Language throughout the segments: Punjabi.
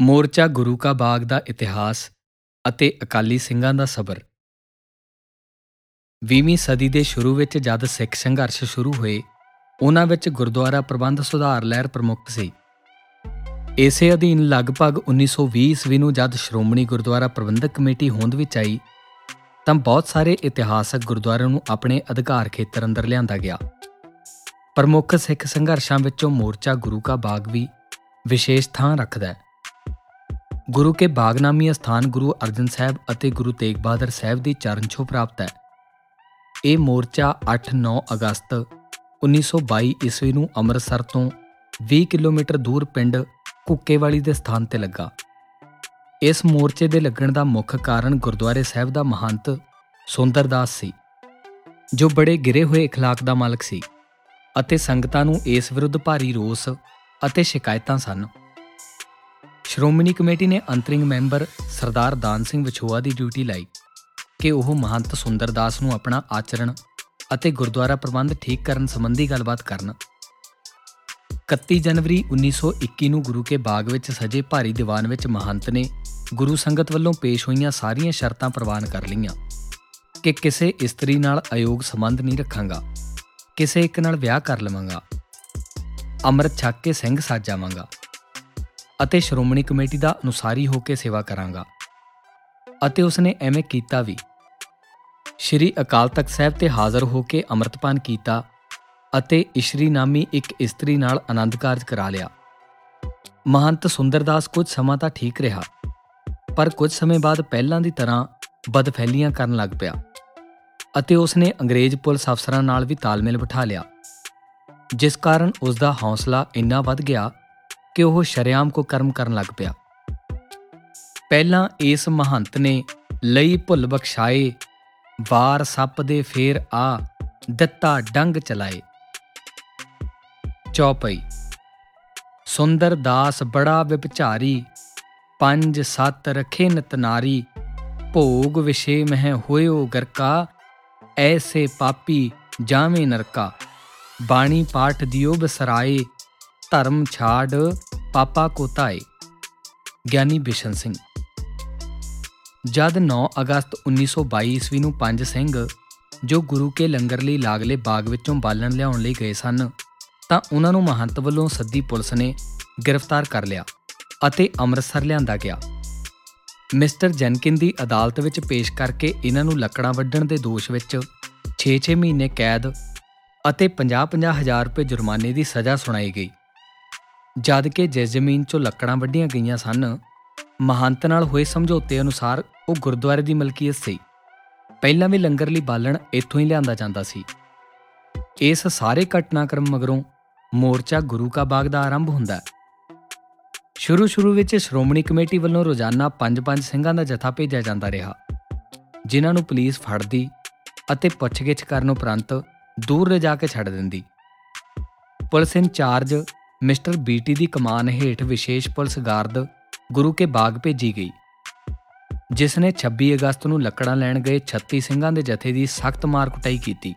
ਮੋਰਚਾ ਗੁਰੂ ਕਾ ਬਾਗ ਦਾ ਇਤਿਹਾਸ ਅਤੇ ਅਕਾਲੀ ਸਿੰਘਾਂ ਦਾ ਸਬਰ। 20ਵੀਂ ਸਦੀ ਦੇ ਸ਼ੁਰੂ ਵਿੱਚ ਜਦ ਸਿੱਖ ਸੰਘਰਸ਼ ਸ਼ੁਰੂ ਹੋਏ, ਉਹਨਾਂ ਵਿੱਚ ਗੁਰਦੁਆਰਾ ਪ੍ਰਬੰਧ ਸੁਧਾਰ ਲਹਿਰ ਪ੍ਰਮੁੱਖ ਸੀ। ਇਸੇ ਅਧੀਨ ਲਗਭਗ 1920 ਈਸਵੀ ਨੂੰ ਜਦ ਸ਼੍ਰੋਮਣੀ ਗੁਰਦੁਆਰਾ ਪ੍ਰਬੰਧਕ ਕਮੇਟੀ ਹੋਂਦ ਵਿੱਚ ਆਈ, ਤਾਂ ਬਹੁਤ ਸਾਰੇ ਇਤਿਹਾਸਕ ਗੁਰਦੁਆਰਿਆਂ ਨੂੰ ਆਪਣੇ ਅਧਿਕਾਰ ਖੇਤਰ ਅੰਦਰ ਲਿਆਂਦਾ ਗਿਆ। ਪ੍ਰਮੁੱਖ ਸਿੱਖ ਸੰਘਰਸ਼ਾਂ ਵਿੱਚੋਂ ਮੋਰਚਾ ਗੁਰੂ ਕਾ ਬਾਗ ਵੀ ਵਿਸ਼ੇਸ਼ ਥਾਂ ਰੱਖਦਾ ਹੈ। ਗੁਰੂ ਕੇ ਬਾਗਨਾਮੀ ਸਥਾਨ ਗੁਰੂ ਅਰਜਨ ਸਾਹਿਬ ਅਤੇ ਗੁਰੂ ਤੇਗ ਬਹਾਦਰ ਸਾਹਿਬ ਦੀ ਚਰਨ ਛੋਹ ਪ੍ਰਾਪਤ ਹੈ ਇਹ ਮੋਰਚਾ 8-9 ਅਗਸਤ 1922 ਈਸਵੀ ਨੂੰ ਅੰਮ੍ਰਿਤਸਰ ਤੋਂ 20 ਕਿਲੋਮੀਟਰ ਦੂਰ ਪਿੰਡ ਕੁੱਕੇਵਾਲੀ ਦੇ ਸਥਾਨ ਤੇ ਲੱਗਾ ਇਸ ਮੋਰਚੇ ਦੇ ਲੱਗਣ ਦਾ ਮੁੱਖ ਕਾਰਨ ਗੁਰਦੁਆਰੇ ਸਾਹਿਬ ਦਾ ਮਹੰਤ ਸੁੰਦਰਦਾਸ ਸੀ ਜੋ ਬੜੇ ਗਿਰੇ ਹੋਏ اخلاق ਦਾ ਮਾਲਕ ਸੀ ਅਤੇ ਸੰਗਤਾਂ ਨੂੰ ਇਸ ਵਿਰੁੱਧ ਭਾਰੀ ਰੋਸ ਅਤੇ ਸ਼ਿਕਾਇਤਾਂ ਸਨ ਸ਼੍ਰੋਮਣੀ ਕਮੇਟੀ ਨੇ ਅੰਤਰਿੰਗ ਮੈਂਬਰ ਸਰਦਾਰ ਦਾਨ ਸਿੰਘ ਵਿਛੋਆ ਦੀ ਡਿਊਟੀ ਲਈ ਕਿ ਉਹ ਮਹੰਤ ਸੁੰਦਰਦਾਸ ਨੂੰ ਆਪਣਾ ਆਚਰਣ ਅਤੇ ਗੁਰਦੁਆਰਾ ਪ੍ਰਬੰਧ ਠੀਕ ਕਰਨ ਸੰਬੰਧੀ ਗੱਲਬਾਤ ਕਰਨ। 31 ਜਨਵਰੀ 1921 ਨੂੰ ਗੁਰੂ ਕੇ ਬਾਗ ਵਿੱਚ ਸਜੇ ਭਾਰੀ ਦੀਵਾਨ ਵਿੱਚ ਮਹੰਤ ਨੇ ਗੁਰੂ ਸੰਗਤ ਵੱਲੋਂ ਪੇਸ਼ ਹੋਈਆਂ ਸਾਰੀਆਂ ਸ਼ਰਤਾਂ ਪ੍ਰਵਾਨ ਕਰ ਲਈਆਂ ਕਿ ਕਿਸੇ ਇਸਤਰੀ ਨਾਲ ਅਯੋਗ ਸੰਬੰਧ ਨਹੀਂ ਰੱਖਾਂਗਾ, ਕਿਸੇ ਇੱਕ ਨਾਲ ਵਿਆਹ ਕਰ ਲਵਾਂਗਾ, ਅੰਮ੍ਰਿਤ ਛਕ ਕੇ ਸਿੰਘ ਸਾਜ ਜਾਵਾਂਗਾ ਅਤੇ ਸ਼੍ਰੋਮਣੀ ਕਮੇਟੀ ਦਾ ਅਨੁਸਾਰੀ ਹੋ ਕੇ ਸੇਵਾ ਕਰਾਂਗਾ। ਅਤੇ ਉਸਨੇ ਐਵੇਂ ਕੀਤਾ ਵੀ। ਸ਼੍ਰੀ ਅਕਾਲ ਤਖਤ ਸਾਹਿਬ ਤੇ ਹਾਜ਼ਰ ਹੋ ਕੇ ਅੰਮ੍ਰਿਤਪਾਨ ਕੀਤਾ ਅਤੇ ਇਸ਼ਰੀ ਨਾਮੀ ਇੱਕ ਇਸਤਰੀ ਨਾਲ ਆਨੰਦ ਕਾਰਜ ਕਰਾ ਲਿਆ। ਮਹੰਤ ਸੁੰਦਰਦਾਸ ਕੁਝ ਸਮਾਂ ਤਾਂ ਠੀਕ ਰਿਹਾ, ਪਰ ਕੁਝ ਸਮੇਂ ਬਾਅਦ ਪਹਿਲਾਂ ਦੀ ਤਰ੍ਹਾਂ ਬਦਫੈਲੀਆਂ ਕਰਨ ਲੱਗ ਪਿਆ ਅਤੇ ਉਸਨੇ ਅੰਗਰੇਜ਼ ਪੁਲਿਸ ਅਫਸਰਾਂ ਨਾਲ ਵੀ ਤਾਲਮੇਲ ਬਿਠਾ ਲਿਆ, ਜਿਸ ਕਾਰਨ ਉਸ ਦਾ ਹੌਸਲਾ ਇੰਨਾ ਵੱਧ ਗਿਆ ਕਿ ਉਹ ਸ਼ਰਿਆਮ ਕੋ ਕਰਮ ਕਰਨ ਲੱਗ ਪਿਆ। ਪਹਿਲਾਂ ਇਸ ਮਹੰਤ ਨੇ ਲਈ ਭੁੱਲ ਬਖਸ਼ਾਏ, ਵਾਰ ਸੱਪ ਦੇ ਫੇਰ ਆ, ਦਿੱਤਾ ਡੰਗ ਚਲਾਏ। ਚੌਪਈ। ਸੁੰਦਰ ਦਾਸ ਬੜਾ ਵਿਪਚਾਰੀ ਪੰਜ ਸੱਤ ਰਖੇ ਨਤਨਾਰੀ ਭੋਗ ਵਿਸ਼ੇ ਮਹਿ ਹੋਇਓ ਗਰਕਾ, ਐਸੇ ਪਾਪੀ ਜਾਵੇਂ ਨਰਕਾ। ਬਾਣੀ ਪਾਠ ਦਿਓ ਬਸਰਾਏ, ਧਰਮ ਛਾੜ ਪਾਪਾ ਕੋ ਤਾਏ ਗਿਆਨੀ ਬਿਸ਼ਨ ਸਿੰਘ ਜਦ 9 ਅਗਸਤ 1922 ਈਸਵੀ ਨੂੰ ਪੰਜ ਸਿੰਘ ਜੋ ਗੁਰੂ ਕੇ ਲੰਗਰ ਲਈ ਲਾਗਲੇ ਬਾਗ ਵਿੱਚੋਂ ਬਾਲਣ ਲਿਆਉਣ ਲਈ ਗਏ ਸਨ ਤਾਂ ਉਹਨਾਂ ਨੂੰ ਮਹੰਤ ਵੱਲੋਂ ਸੱਦੀ ਪੁਲਿਸ ਨੇ ਗ੍ਰਿਫਤਾਰ ਕਰ ਲਿਆ ਅਤੇ ਅੰਮ੍ਰਿਤਸਰ ਲਿਆਂਦਾ ਗਿਆ ਮਿਸਟਰ ਜੈਨਕਿਨ ਦੀ ਅਦਾਲਤ ਵਿੱਚ ਪੇਸ਼ ਕਰਕੇ ਇਹਨਾਂ ਨੂੰ ਲੱਕੜਾਂ ਵੱਢਣ ਦੇ ਦੋਸ਼ ਵਿੱਚ 6-6 ਮਹੀਨੇ ਕੈਦ ਅਤੇ 50-50 ਹਜ਼ਾਰ ਰੁਪਏ ਜੁਰਮਾਨੇ ਦੀ ਸਜ਼ਾ ਸੁਣਾਈ ਗਈ ਜਦ ਕਿ ਜਿਸ ਜ਼ਮੀਨ 'ਚੋਂ ਲੱਕੜਾਂ ਵੱਢੀਆਂ ਗਈਆਂ ਸਨ, ਮਹੰਤ ਨਾਲ ਹੋਏ ਸਮਝੌਤੇ ਅਨੁਸਾਰ ਉਹ ਗੁਰਦੁਆਰੇ ਦੀ ਮਲਕੀਅਤ ਸੀ। ਪਹਿਲਾਂ ਵੀ ਲੰਗਰ ਲਈ ਬਾਲਣ ਇੱਥੋਂ ਹੀ ਲਿਆਂਦਾ ਜਾਂਦਾ ਸੀ। ਇਸ ਸਾਰੇ ਘਟਨਾਕ੍ਰਮ ਮਗਰੋਂ ਮੋਰਚਾ ਗੁਰੂ ਕਾ ਬਾਗ ਦਾ ਆਰੰਭ ਹੁੰਦਾ ਸ਼ੁਰੂ ਸ਼ੁਰੂ ਵਿੱਚ ਸ਼੍ਰੋਮਣੀ ਕਮੇਟੀ ਵੱਲੋਂ ਰੋਜ਼ਾਨਾ 5-5 ਸਿੰਘਾਂ ਦਾ ਜਥਾ ਭੇਜਿਆ ਜਾਂਦਾ ਰਿਹਾ, ਜਿਨ੍ਹਾਂ ਨੂੰ ਪੁਲਿਸ ਫੜਦੀ ਅਤੇ ਪੁੱਛਗਿੱਛ ਕਰਨ ਉਪਰੰਤ ਦੂਰ ਲਿਜਾ ਕੇ ਛੱਡ ਦਿੰਦੀ। ਪੁਲਿਸ ਇੰਚਾਰਜ ਮਿਸਟਰ ਬੀਟੀ ਦੀ ਕਮਾਨ ਹੇਠ ਵਿਸ਼ੇਸ਼ ਪੁਲਿਸ ਗਾਰਡ ਗੁਰੂ ਕੇ ਬਾਗ ਭੇਜੀ ਗਈ, ਜਿਸ ਨੇ 26 ਅਗਸਤ ਨੂੰ ਲੱਕੜਾਂ ਲੈਣ ਗਏ 36 ਸਿੰਘਾਂ ਦੇ ਜਥੇ ਦੀ ਸਖਤ ਮਾਰ ਕੁਟਾਈ ਕੀਤੀ।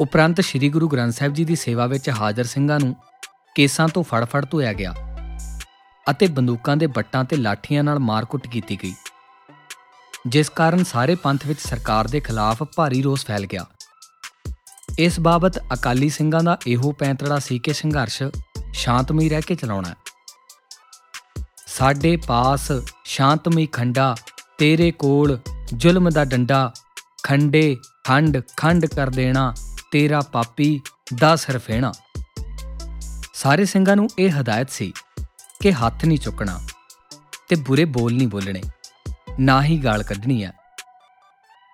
ਉਪਰੰਤ ਸ੍ਰੀ ਗੁਰੂ ਗ੍ਰੰਥ ਸਾਹਿਬ ਜੀ ਦੀ ਸੇਵਾ ਵਿੱਚ ਹਾਜ਼ਰ ਸਿੰਘਾਂ ਨੂੰ ਕੇਸਾਂ ਤੋਂ ਫੜ-ਫੜ ਧੋਇਆ ਗਿਆ ਅਤੇ ਬੰਦੂਕਾਂ ਦੇ ਬੱਟਾਂ ਤੇ ਲਾਠੀਆਂ ਨਾਲ ਮਾਰ-ਕੁੱਟ ਕੀਤੀ ਗਈ, ਜਿਸ ਕਾਰਨ ਸਾਰੇ ਪੰਥ ਵਿੱਚ ਸਰਕਾਰ ਦੇ ਖਿਲਾਫ ਭਾਰੀ ਰੋਸ ਫੈਲ ਗਿਆ। ਇਸ ਬਾਬਤ ਅਕਾਲੀ ਸਿੰਘਾਂ ਦਾ ਇਹੋ ਪੈਂਤੜਾ ਸੀ ਕਿ ਸੰਘਰਸ਼ ਸ਼ਾਂਤਮਈ ਰਹਿ ਕੇ ਚਲਾਉਣਾ ਸਾਡੇ ਪਾਸ ਸ਼ਾਂਤਮਈ ਖੰਡਾ, ਤੇਰੇ ਕੋਲ ਜ਼ੁਲਮ ਦਾ ਡੰਡਾ, ਖੰਡੇ ਖੰਡ ਖੰਡ ਕਰ ਦੇਣਾ, ਤੇਰਾ ਪਾਪੀ ਦਾ ਸਰਫੇਣਾ ਸਾਰੇ ਸਿੰਘਾਂ ਨੂੰ ਇਹ ਹਦਾਇਤ ਸੀ ਕਿ ਹੱਥ ਨਹੀਂ ਚੁੱਕਣਾ ਤੇ ਬੁਰੇ ਬੋਲ ਨਹੀਂ ਬੋਲਣੇ, ਨਾ ਹੀ ਗਾਲ ਕੱਢਣੀ ਹੈ।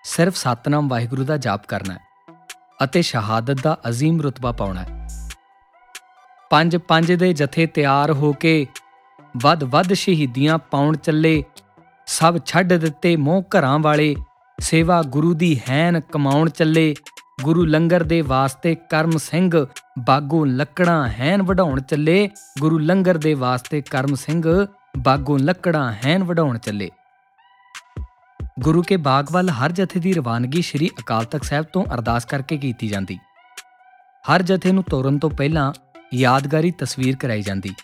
ਸਿਰਫ ਸਤਨਾਮ ਵਾਹਿਗੁਰੂ ਦਾ ਜਾਪ ਕਰਨਾ ਹੈ ਅਤੇ ਸ਼ਹਾਦਤ ਦਾ ਅਜ਼ੀਮ ਰਤਬਾ ਪਾਉਣਾ ਹੈ। ਪੰਜ ਪੰਜ ਦੇ ਜਥੇ ਤਿਆਰ ਹੋ ਕੇ ਵੱਧ ਵੱਧ ਸ਼ਹੀਦੀਆਂ ਪਾਉਣ ਚੱਲੇ। ਸਭ ਛੱਡ ਦਿੱਤੇ ਮੋਹ ਘਰਾਂ ਵਾਲੇ। ਸੇਵਾ ਗੁਰੂ ਦੀ ਹੈਨ ਕਮਾਉਣ ਚੱਲੇ। ਗੁਰੂ ਲੰਗਰ ਦੇ ਵਾਸਤੇ ਕਰਮ ਸਿੰਘ ਬਾਗੋਂ ਲੱਕੜਾਂ ਹੈਨ ਵਢਾਉਣ ਚੱਲੇ। ਗੁਰੂ ਲੰਗਰ ਦੇ ਵਾਸਤੇ ਕਰਮ ਸਿੰਘ ਬਾਗੋਂ ਲੱਕੜਾਂ ਹੈਨ ਵਢਾਉਣ ਚੱਲੇ। ਗੁਰੂ ਕੇ ਬਾਗ ਵੱਲ ਹਰ ਜਥੇ ਦੀ ਰਵਾਨਗੀ ਸ੍ਰੀ ਅਕਾਲ ਤਖਤ ਸਾਹਿਬ ਤੋਂ ਅਰਦਾਸ ਕਰਕੇ ਕੀਤੀ ਜਾਂਦੀ। ਹਰ ਜਥੇ ਨੂੰ ਤੋਰਨ ਤੋਂ ਪਹਿਲਾਂ ਯਾਦਗਾਰੀ ਤਸਵੀਰ ਕਰਾਈ ਜਾਂਦੀ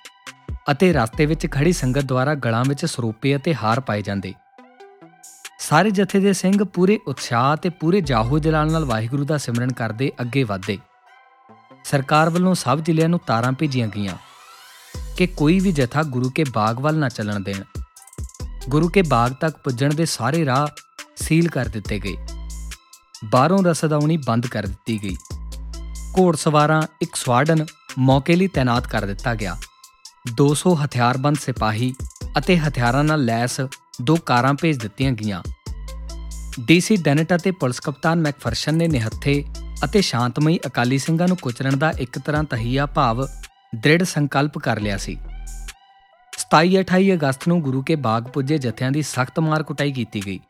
ਅਤੇ ਰਸਤੇ ਵਿੱਚ ਖੜੀ ਸੰਗਤ ਦੁਆਰਾ ਗਲਾਂ ਵਿੱਚ ਸਰੂਪੇ ਅਤੇ ਹਾਰ ਪਾਏ ਜਾਂਦੇ। ਸਾਰੇ ਜਥੇ ਦੇ ਸਿੰਘ ਪੂਰੇ ਉਤਸ਼ਾਹ ਤੇ ਪੂਰੇ ਜਾਹੋ ਜਲਾਲ ਨਾਲ ਵਾਹਿਗੁਰੂ ਦਾ ਸਿਮਰਨ ਕਰਦੇ ਅੱਗੇ ਵਧਦੇ ਸਰਕਾਰ ਵੱਲੋਂ ਸਭ ਜ਼ਿਲ੍ਹਿਆਂ ਨੂੰ ਤਾਰਾਂ ਭੇਜੀਆਂ ਗਈਆਂ ਕਿ ਕੋਈ ਵੀ ਜਥਾ ਗੁਰੂ ਕੇ ਬਾਗ ਵੱਲ ਨਾ ਚੱਲਣ ਦੇਣ। ਗੁਰੂ ਕੇ ਬਾਗ ਤੱਕ ਪੁੱਜਣ ਦੇ ਸਾਰੇ ਰਾਹ ਸੀਲ ਕਰ ਦਿੱਤੇ ਗਏ। ਬਾਹਰੋਂ ਰਸਦਾਉਣੀ ਬੰਦ ਕਰ ਦਿੱਤੀ ਗਈ। ਘੋੜਸਵਾਰਾਂ ਇੱਕ ਸਵਾਡਨ ਮੌਕੇ ਲਈ ਤਾਇਨਾਤ ਕਰ ਦਿੱਤਾ ਗਿਆ। 200 ਹਥਿਆਰਬੰਦ ਸਿਪਾਹੀ ਅਤੇ ਹਥਿਆਰਾਂ ਨਾਲ ਲੈਸ ਦੋ ਕਾਰਾਂ ਭੇਜ ਦਿੱਤੀਆਂ ਗਈਆਂ। ਡੀਸੀ ਡੈਨਟ ਅਤੇ ਪੁਲਿਸ ਕਪਤਾਨ ਮੈਕਫਰਸ਼ਨ ਨੇ ਨਿਹੱਥੇ ਅਤੇ ਸ਼ਾਂਤਮਈ ਅਕਾਲੀ ਸਿੰਘਾਂ ਨੂੰ ਕੁਚਲਣ ਦਾ ਇੱਕ ਤਰ੍ਹਾਂ ਤਹੀਆ ਭਾਵ ਦ੍ਰਿੜ ਸੰਕਲਪ ਕਰ ਲਿਆ ਸੀ। 27-28 ਅਗਸਤ ਨੂੰ ਗੁਰੂ ਕੇ ਬਾਗ ਪੁੱਜੇ ਜਥਿਆਂ ਦੀ ਸਖਤ ਮਾਰ ਕੁਟਾਈ ਕੀਤੀ ਗਈ।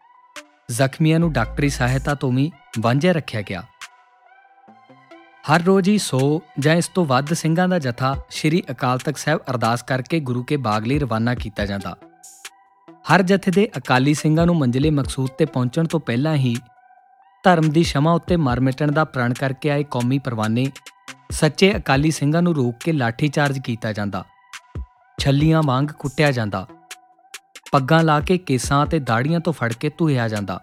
ਜ਼ਖਮੀਆਂ ਨੂੰ ਡਾਕਟਰੀ ਸਹਾਇਤਾ ਤੋਂ ਵੀ ਵਾਂਝਿਆ ਰੱਖਿਆ ਗਿਆ। ਹਰ ਰੋਜ਼ ਹੀ 100 ਜਾਂ ਇਸ ਤੋਂ ਵੱਧ ਸਿੰਘਾਂ ਦਾ ਜਥਾ ਸ੍ਰੀ ਅਕਾਲ ਤਖਤ ਸਾਹਿਬ ਅਰਦਾਸ ਕਰਕੇ ਗੁਰੂ ਕੇ ਬਾਗ ਲਈ ਰਵਾਨਾ ਕੀਤਾ ਜਾਂਦਾ। ਹਰ ਜਥੇ ਦੇ ਅਕਾਲੀ ਸਿੰਘਾਂ ਨੂੰ ਮੰਜ਼ਿਲੇ ਮਕਸੂਦ ਤੇ ਪਹੁੰਚਣ ਤੋਂ ਪਹਿਲਾਂ ਹੀ ਧਰਮ ਦੀ ਸ਼ਮਾ ਉੱਤੇ ਮਰ ਮਿਟਣ ਦਾ ਪ੍ਰਣ ਕਰਕੇ ਆਏ ਕੌਮੀ ਪਰਵਾਨੇ ਸੱਚੇ ਅਕਾਲੀ ਸਿੰਘਾਂ ਨੂੰ ਰੋਕ ਕੇ ਲਾਠੀ ਚਾਰਜ ਕੀਤਾ ਜਾਂਦਾ। ਛੱਲੀਆਂ ਵਾਂਗ ਕੁੱਟਿਆ ਜਾਂਦਾ। ਪੱਗਾਂ ਲਾ ਕੇ ਕੇਸਾਂ ਤੇ ਦਾੜੀਆਂ ਤੋਂ ਫੜ ਕੇ ਧੂਇਆ ਜਾਂਦਾ।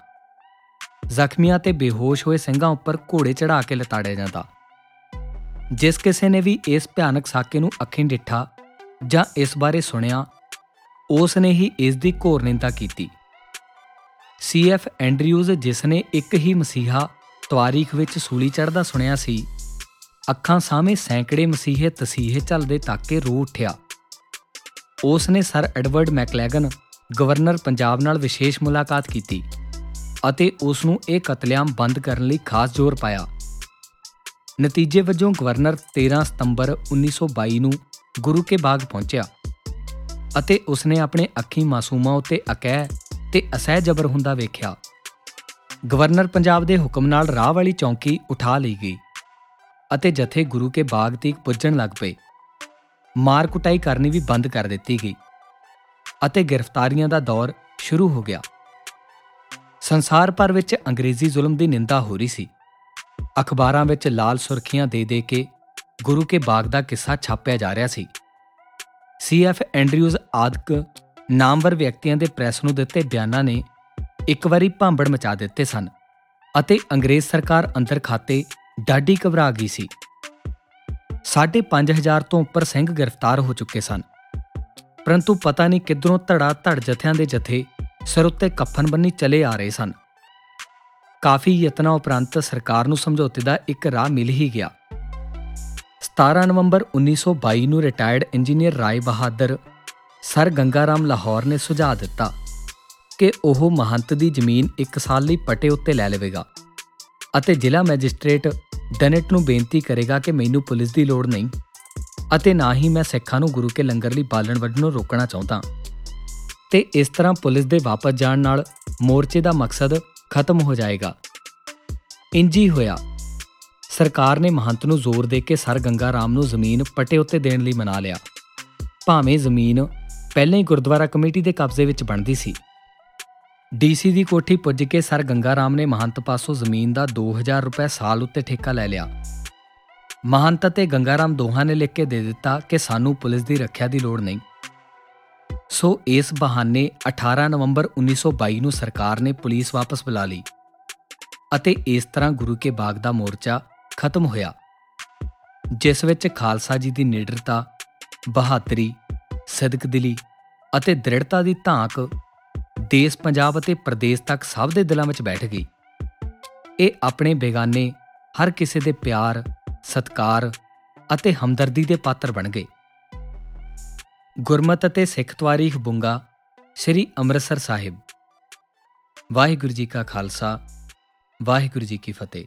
ਜ਼ਖਮੀਆਂ ਤੇ ਬੇਹੋਸ਼ ਹੋਏ ਸਿੰਘਾਂ ਉੱਪਰ ਘੋੜੇ ਚੜਾ ਕੇ ਲਤਾੜਿਆ ਜਾਂਦਾ। ਜਿਸ ਕਿਸੇ ਨੇ ਵੀ ਇਸ ਭਿਆਨਕ ਸਾਕੇ ਨੂੰ ਅੱਖੀਂ ਡਿੱਠਾ ਜਾਂ ਇਸ ਬਾਰੇ ਸੁਣਿਆ ਉਸ ਨੇ ਹੀ ਇਸ ਦੀ ਘੋਰ ਨਿੰਦਾ ਕੀਤੀ। ਸੀਐਫ ਐਂਡਰਿਊਜ਼ ਜਿਸ ਨੇ ਇੱਕ ਹੀ ਮਸੀਹਾ ਤਵਾਰੀਖ ਵਿੱਚ ਸੂਲੀ ਚੜਦਾ ਸੁਣਿਆ ਸੀ, ਅੱਖਾਂ ਸਾਹਮਣੇ ਸੈਂਕੜੇ ਮਸੀਹੇ ਤਸੀਹੇ ਚੱਲਦੇ ਤੱਕ ਕੇ ਰੋ ਉੱਠਿਆ। ਉਸ ਨੇ sir Edward Maclagan, governor Punjab ਨਾਲ ਵਿਸ਼ੇਸ਼ ਮੁਲਾਕਾਤ ਕੀਤੀ ਅਤੇ ਉਸ ਨੂੰ ਇਹ ਕਤਲੇਆਮ ਬੰਦ ਕਰਨ ਲਈ ਖਾਸ ਜ਼ੋਰ ਪਾਇਆ। ਨਤੀਜੇ ਵਜੋਂ ਗਵਰਨਰ 13 ਸਤੰਬਰ 1922 ਨੂੰ ਗੁਰੂ ਕੇ ਬਾਗ ਪਹੁੰਚਿਆ ਅਤੇ ਉਸਨੇ ਆਪਣੇ ਅੱਖੀ ਮਾਸੂਮਾਂ ਉਤੇ ਅਕਹਿ ਤੇ ਅਸਹਿ ਜ਼ਬਰ ਹੁੰਦਾ ਵੇਖਿਆ। ਗਵਰਨਰ ਪੰਜਾਬ ਦੇ ਹੁਕਮ ਨਾਲ ਰਾਹ ਵਾਲੀ ਚੌਂਕੀ ਉਠਾ ਲਈ ਗਈ ਅਤੇ ਜਥੇ ਗੁਰੂ ਕੇ ਬਾਗ ਤੀਕ ਪੁੱਜਣ ਲੱਗ ਪਏ। ਮਾਰ ਕੁਟਾਈ ਕਰਨੀ ਵੀ ਬੰਦ ਕਰ ਦਿੱਤੀ ਗਈ ਅਤੇ ਗ੍ਰਿਫਤਾਰੀਆਂ ਦਾ ਦੌਰ ਸ਼ੁਰੂ ਹੋ ਗਿਆ। ਸੰਸਾਰ ਭਰ ਵਿੱਚ ਅੰਗਰੇਜ਼ੀ ਜ਼ੁਲਮ ਦੀ ਨਿੰਦਾ ਹੋ ਰਹੀ ਸੀ। ਅਖਬਾਰਾਂ ਵਿੱਚ ਲਾਲ ਸੁਰਖੀਆਂ ਦੇ ਦੇ ਕੇ ਗੁਰੂ ਕੇ ਬਾਗ ਦਾ ਕਿੱਸਾ ਛਾਪਿਆ ਜਾ ਰਿਹਾ ਸੀ। ਸੀਐਫ ਐਂਡਰਿਊਜ਼ ਆਦਿਕ ਨਾਮਵਰ ਵਿਅਕਤੀਆਂ ਦੇ ਪ੍ਰੈਸ ਨੂੰ ਦਿੱਤੇ ਬਿਆਨਾਂ ਨੇ ਇੱਕ ਵਾਰੀ ਭਾਂਬੜ ਮਚਾ ਦਿੱਤੇ ਸਨ ਅਤੇ ਅੰਗਰੇਜ਼ ਸਰਕਾਰ ਅੰਦਰ ਖਾਤੇ ਡਾਢੀ ਘਬਰਾ ਗਈ ਸੀ। 5500 ਤੋਂ ਉੱਪਰ ਸਿੰਘ ਗ੍ਰਿਫਤਾਰ ਹੋ ਚੁੱਕੇ ਸਨ। ਪਰੰਤੂ ਪਤਾ ਨਹੀਂ ਕਿੱਧਰੋਂ ਧੜਾ ਧੜ ਜਥਿਆਂ ਦੇ ਜਥੇ ਸਿਰ ਉੱਤੇ ਕਫਨ ਬੰਨੀ ਚਲੇ ਆ ਰਹੇ ਸਨ। ਕਾਫੀ ਯਤਨਾਂ ਉਪਰੰਤ ਸਰਕਾਰ ਨੂੰ ਸਮਝੌਤੇ ਦਾ ਇੱਕ ਰਾਹ ਮਿਲ ਹੀ ਗਿਆ। 17 ਨਵੰਬਰ 1922 ਨੂੰ retired engineer Rai Bahadur, sir Gangaram Lahore ਨੇ ਸੁਝਾਅ ਦਿੱਤਾ ਕਿ ਉਹ ਮਹੰਤ ਦੀ ਜ਼ਮੀਨ 1 ਸਾਲ ਲਈ ਪਟੇ ਉੱਤੇ ਲੈ ਲਵੇਗਾ ਅਤੇ ਜ਼ਿਲ੍ਹਾ ਮੈਜਿਸਟ੍ਰੇਟ ਡੈਨਟ ਨੂੰ ਬੇਨਤੀ ਕਰੇਗਾ ਕਿ ਮੈਨੂੰ ਪੁਲਿਸ ਦੀ ਲੋੜ ਨਹੀਂ ਅਤੇ ਨਾ ਹੀ ਮੈਂ ਸਿੱਖਾਂ ਨੂੰ ਗੁਰੂ ਕੇ ਲੰਗਰ ਲਈ ਬਾਲਣ ਵੱਢਣੋਂ ਰੋਕਣਾ ਚਾਹੁੰਦਾ। ਤੇ ਇਸ ਤਰ੍ਹਾਂ ਪੁਲਿਸ ਦੇ ਵਾਪਸ ਜਾਣ ਨਾਲ ਮੋਰਚੇ ਦਾ ਮਕਸਦ ਖਤਮ ਹੋ ਜਾਏਗਾ। ਇੰਜੀ ਹੋਇਆ। ਸਰਕਾਰ ਨੇ ਮਹੰਤ ਨੂੰ ਜ਼ੋਰ ਦੇ ਕੇ ਸਰ ਗੰਗਾ ਰਾਮ ਨੂੰ ਜ਼ਮੀਨ ਪਟੇ ਉੱਤੇ ਦੇਣ ਲਈ ਮਨਾ ਲਿਆ। ਭਾਵੇਂ ਜ਼ਮੀਨ ਪਹਿਲਾਂ ਹੀ ਗੁਰਦੁਆਰਾ ਕਮੇਟੀ ਦੇ ਕਬਜ਼ੇ ਵਿੱਚ ਬਣਦੀ ਸੀ। ਡੀਸੀ ਦੀ ਕੋਠੀ ਪੁੱਜ ਕੇ ਸਰ ਗੰਗਾ ਰਾਮ ਨੇ ਮਹੰਤ ਪਾਸੋਂ ਜ਼ਮੀਨ ਦਾ 2000 ਰੁਪਏ ਸਾਲ ਉੱਤੇ ਠੇਕਾ ਲੈ ਲਿਆ। ਮਹੰਤ ਅਤੇ ਗੰਗਾ ਰਾਮ ਦੋਹਾਂ ਨੇ ਲਿਖ ਕੇ ਦੇ ਦਿੱਤਾ ਕਿ ਸਾਨੂੰ ਪੁਲਿਸ ਦੀ ਰੱਖਿਆ ਦੀ ਲੋੜ ਨਹੀਂ। ਸੋ ਇਸ ਬਹਾਨੇ 18 ਨਵੰਬਰ 1922 ਨੂੰ ਸਰਕਾਰ ਨੇ ਪੁਲਿਸ ਵਾਪਸ ਬੁਲਾ ਲਈ ਅਤੇ ਇਸ ਤਰ੍ਹਾਂ ਗੁਰੂ ਕੇ ਬਾਗ ਦਾ ਮੋਰਚਾ ਖਤਮ ਹੋਇਆ, ਜਿਸ ਵਿੱਚ ਖਾਲਸਾ ਜੀ ਦੀ ਨਿਡਰਤਾ ਬਹਾਦਰੀ ਸਦਕਦਿਲੀ ਅਤੇ ਦ੍ਰਿੜਤਾ ਦੀ ਧਾਕ ਦੇਸ਼ ਪੰਜਾਬ ਅਤੇ ਪ੍ਰਦੇਸ਼ ਤੱਕ ਸਭ ਦੇ ਦਿਲਾਂ ਵਿੱਚ ਬੈਠ ਗਈ। ਇਹ ਆਪਣੇ ਬੇਗਾਨੇ ਹਰ ਕਿਸੇ ਦੇ ਪਿਆਰ, ਸਤਕਾਰ ਅਤੇ ਹਮਦਰਦੀ ਦੇ ਪਾਤਰ ਬਣ ਗਏ। ਗੁਰਮਤ ਅਤੇ ਸਿੱਖ ਤਵਾਰੀਖ ਬੁੰਗਾ ਸ੍ਰੀ ਅੰਮ੍ਰਿਤਸਰ ਸਾਹਿਬ। ਵਾਹਿਗੁਰੂ ਜੀ ਕਾ ਖਾਲਸਾ, ਵਾਹਿਗੁਰੂ ਜੀ ਕੀ ਫਤਿਹ।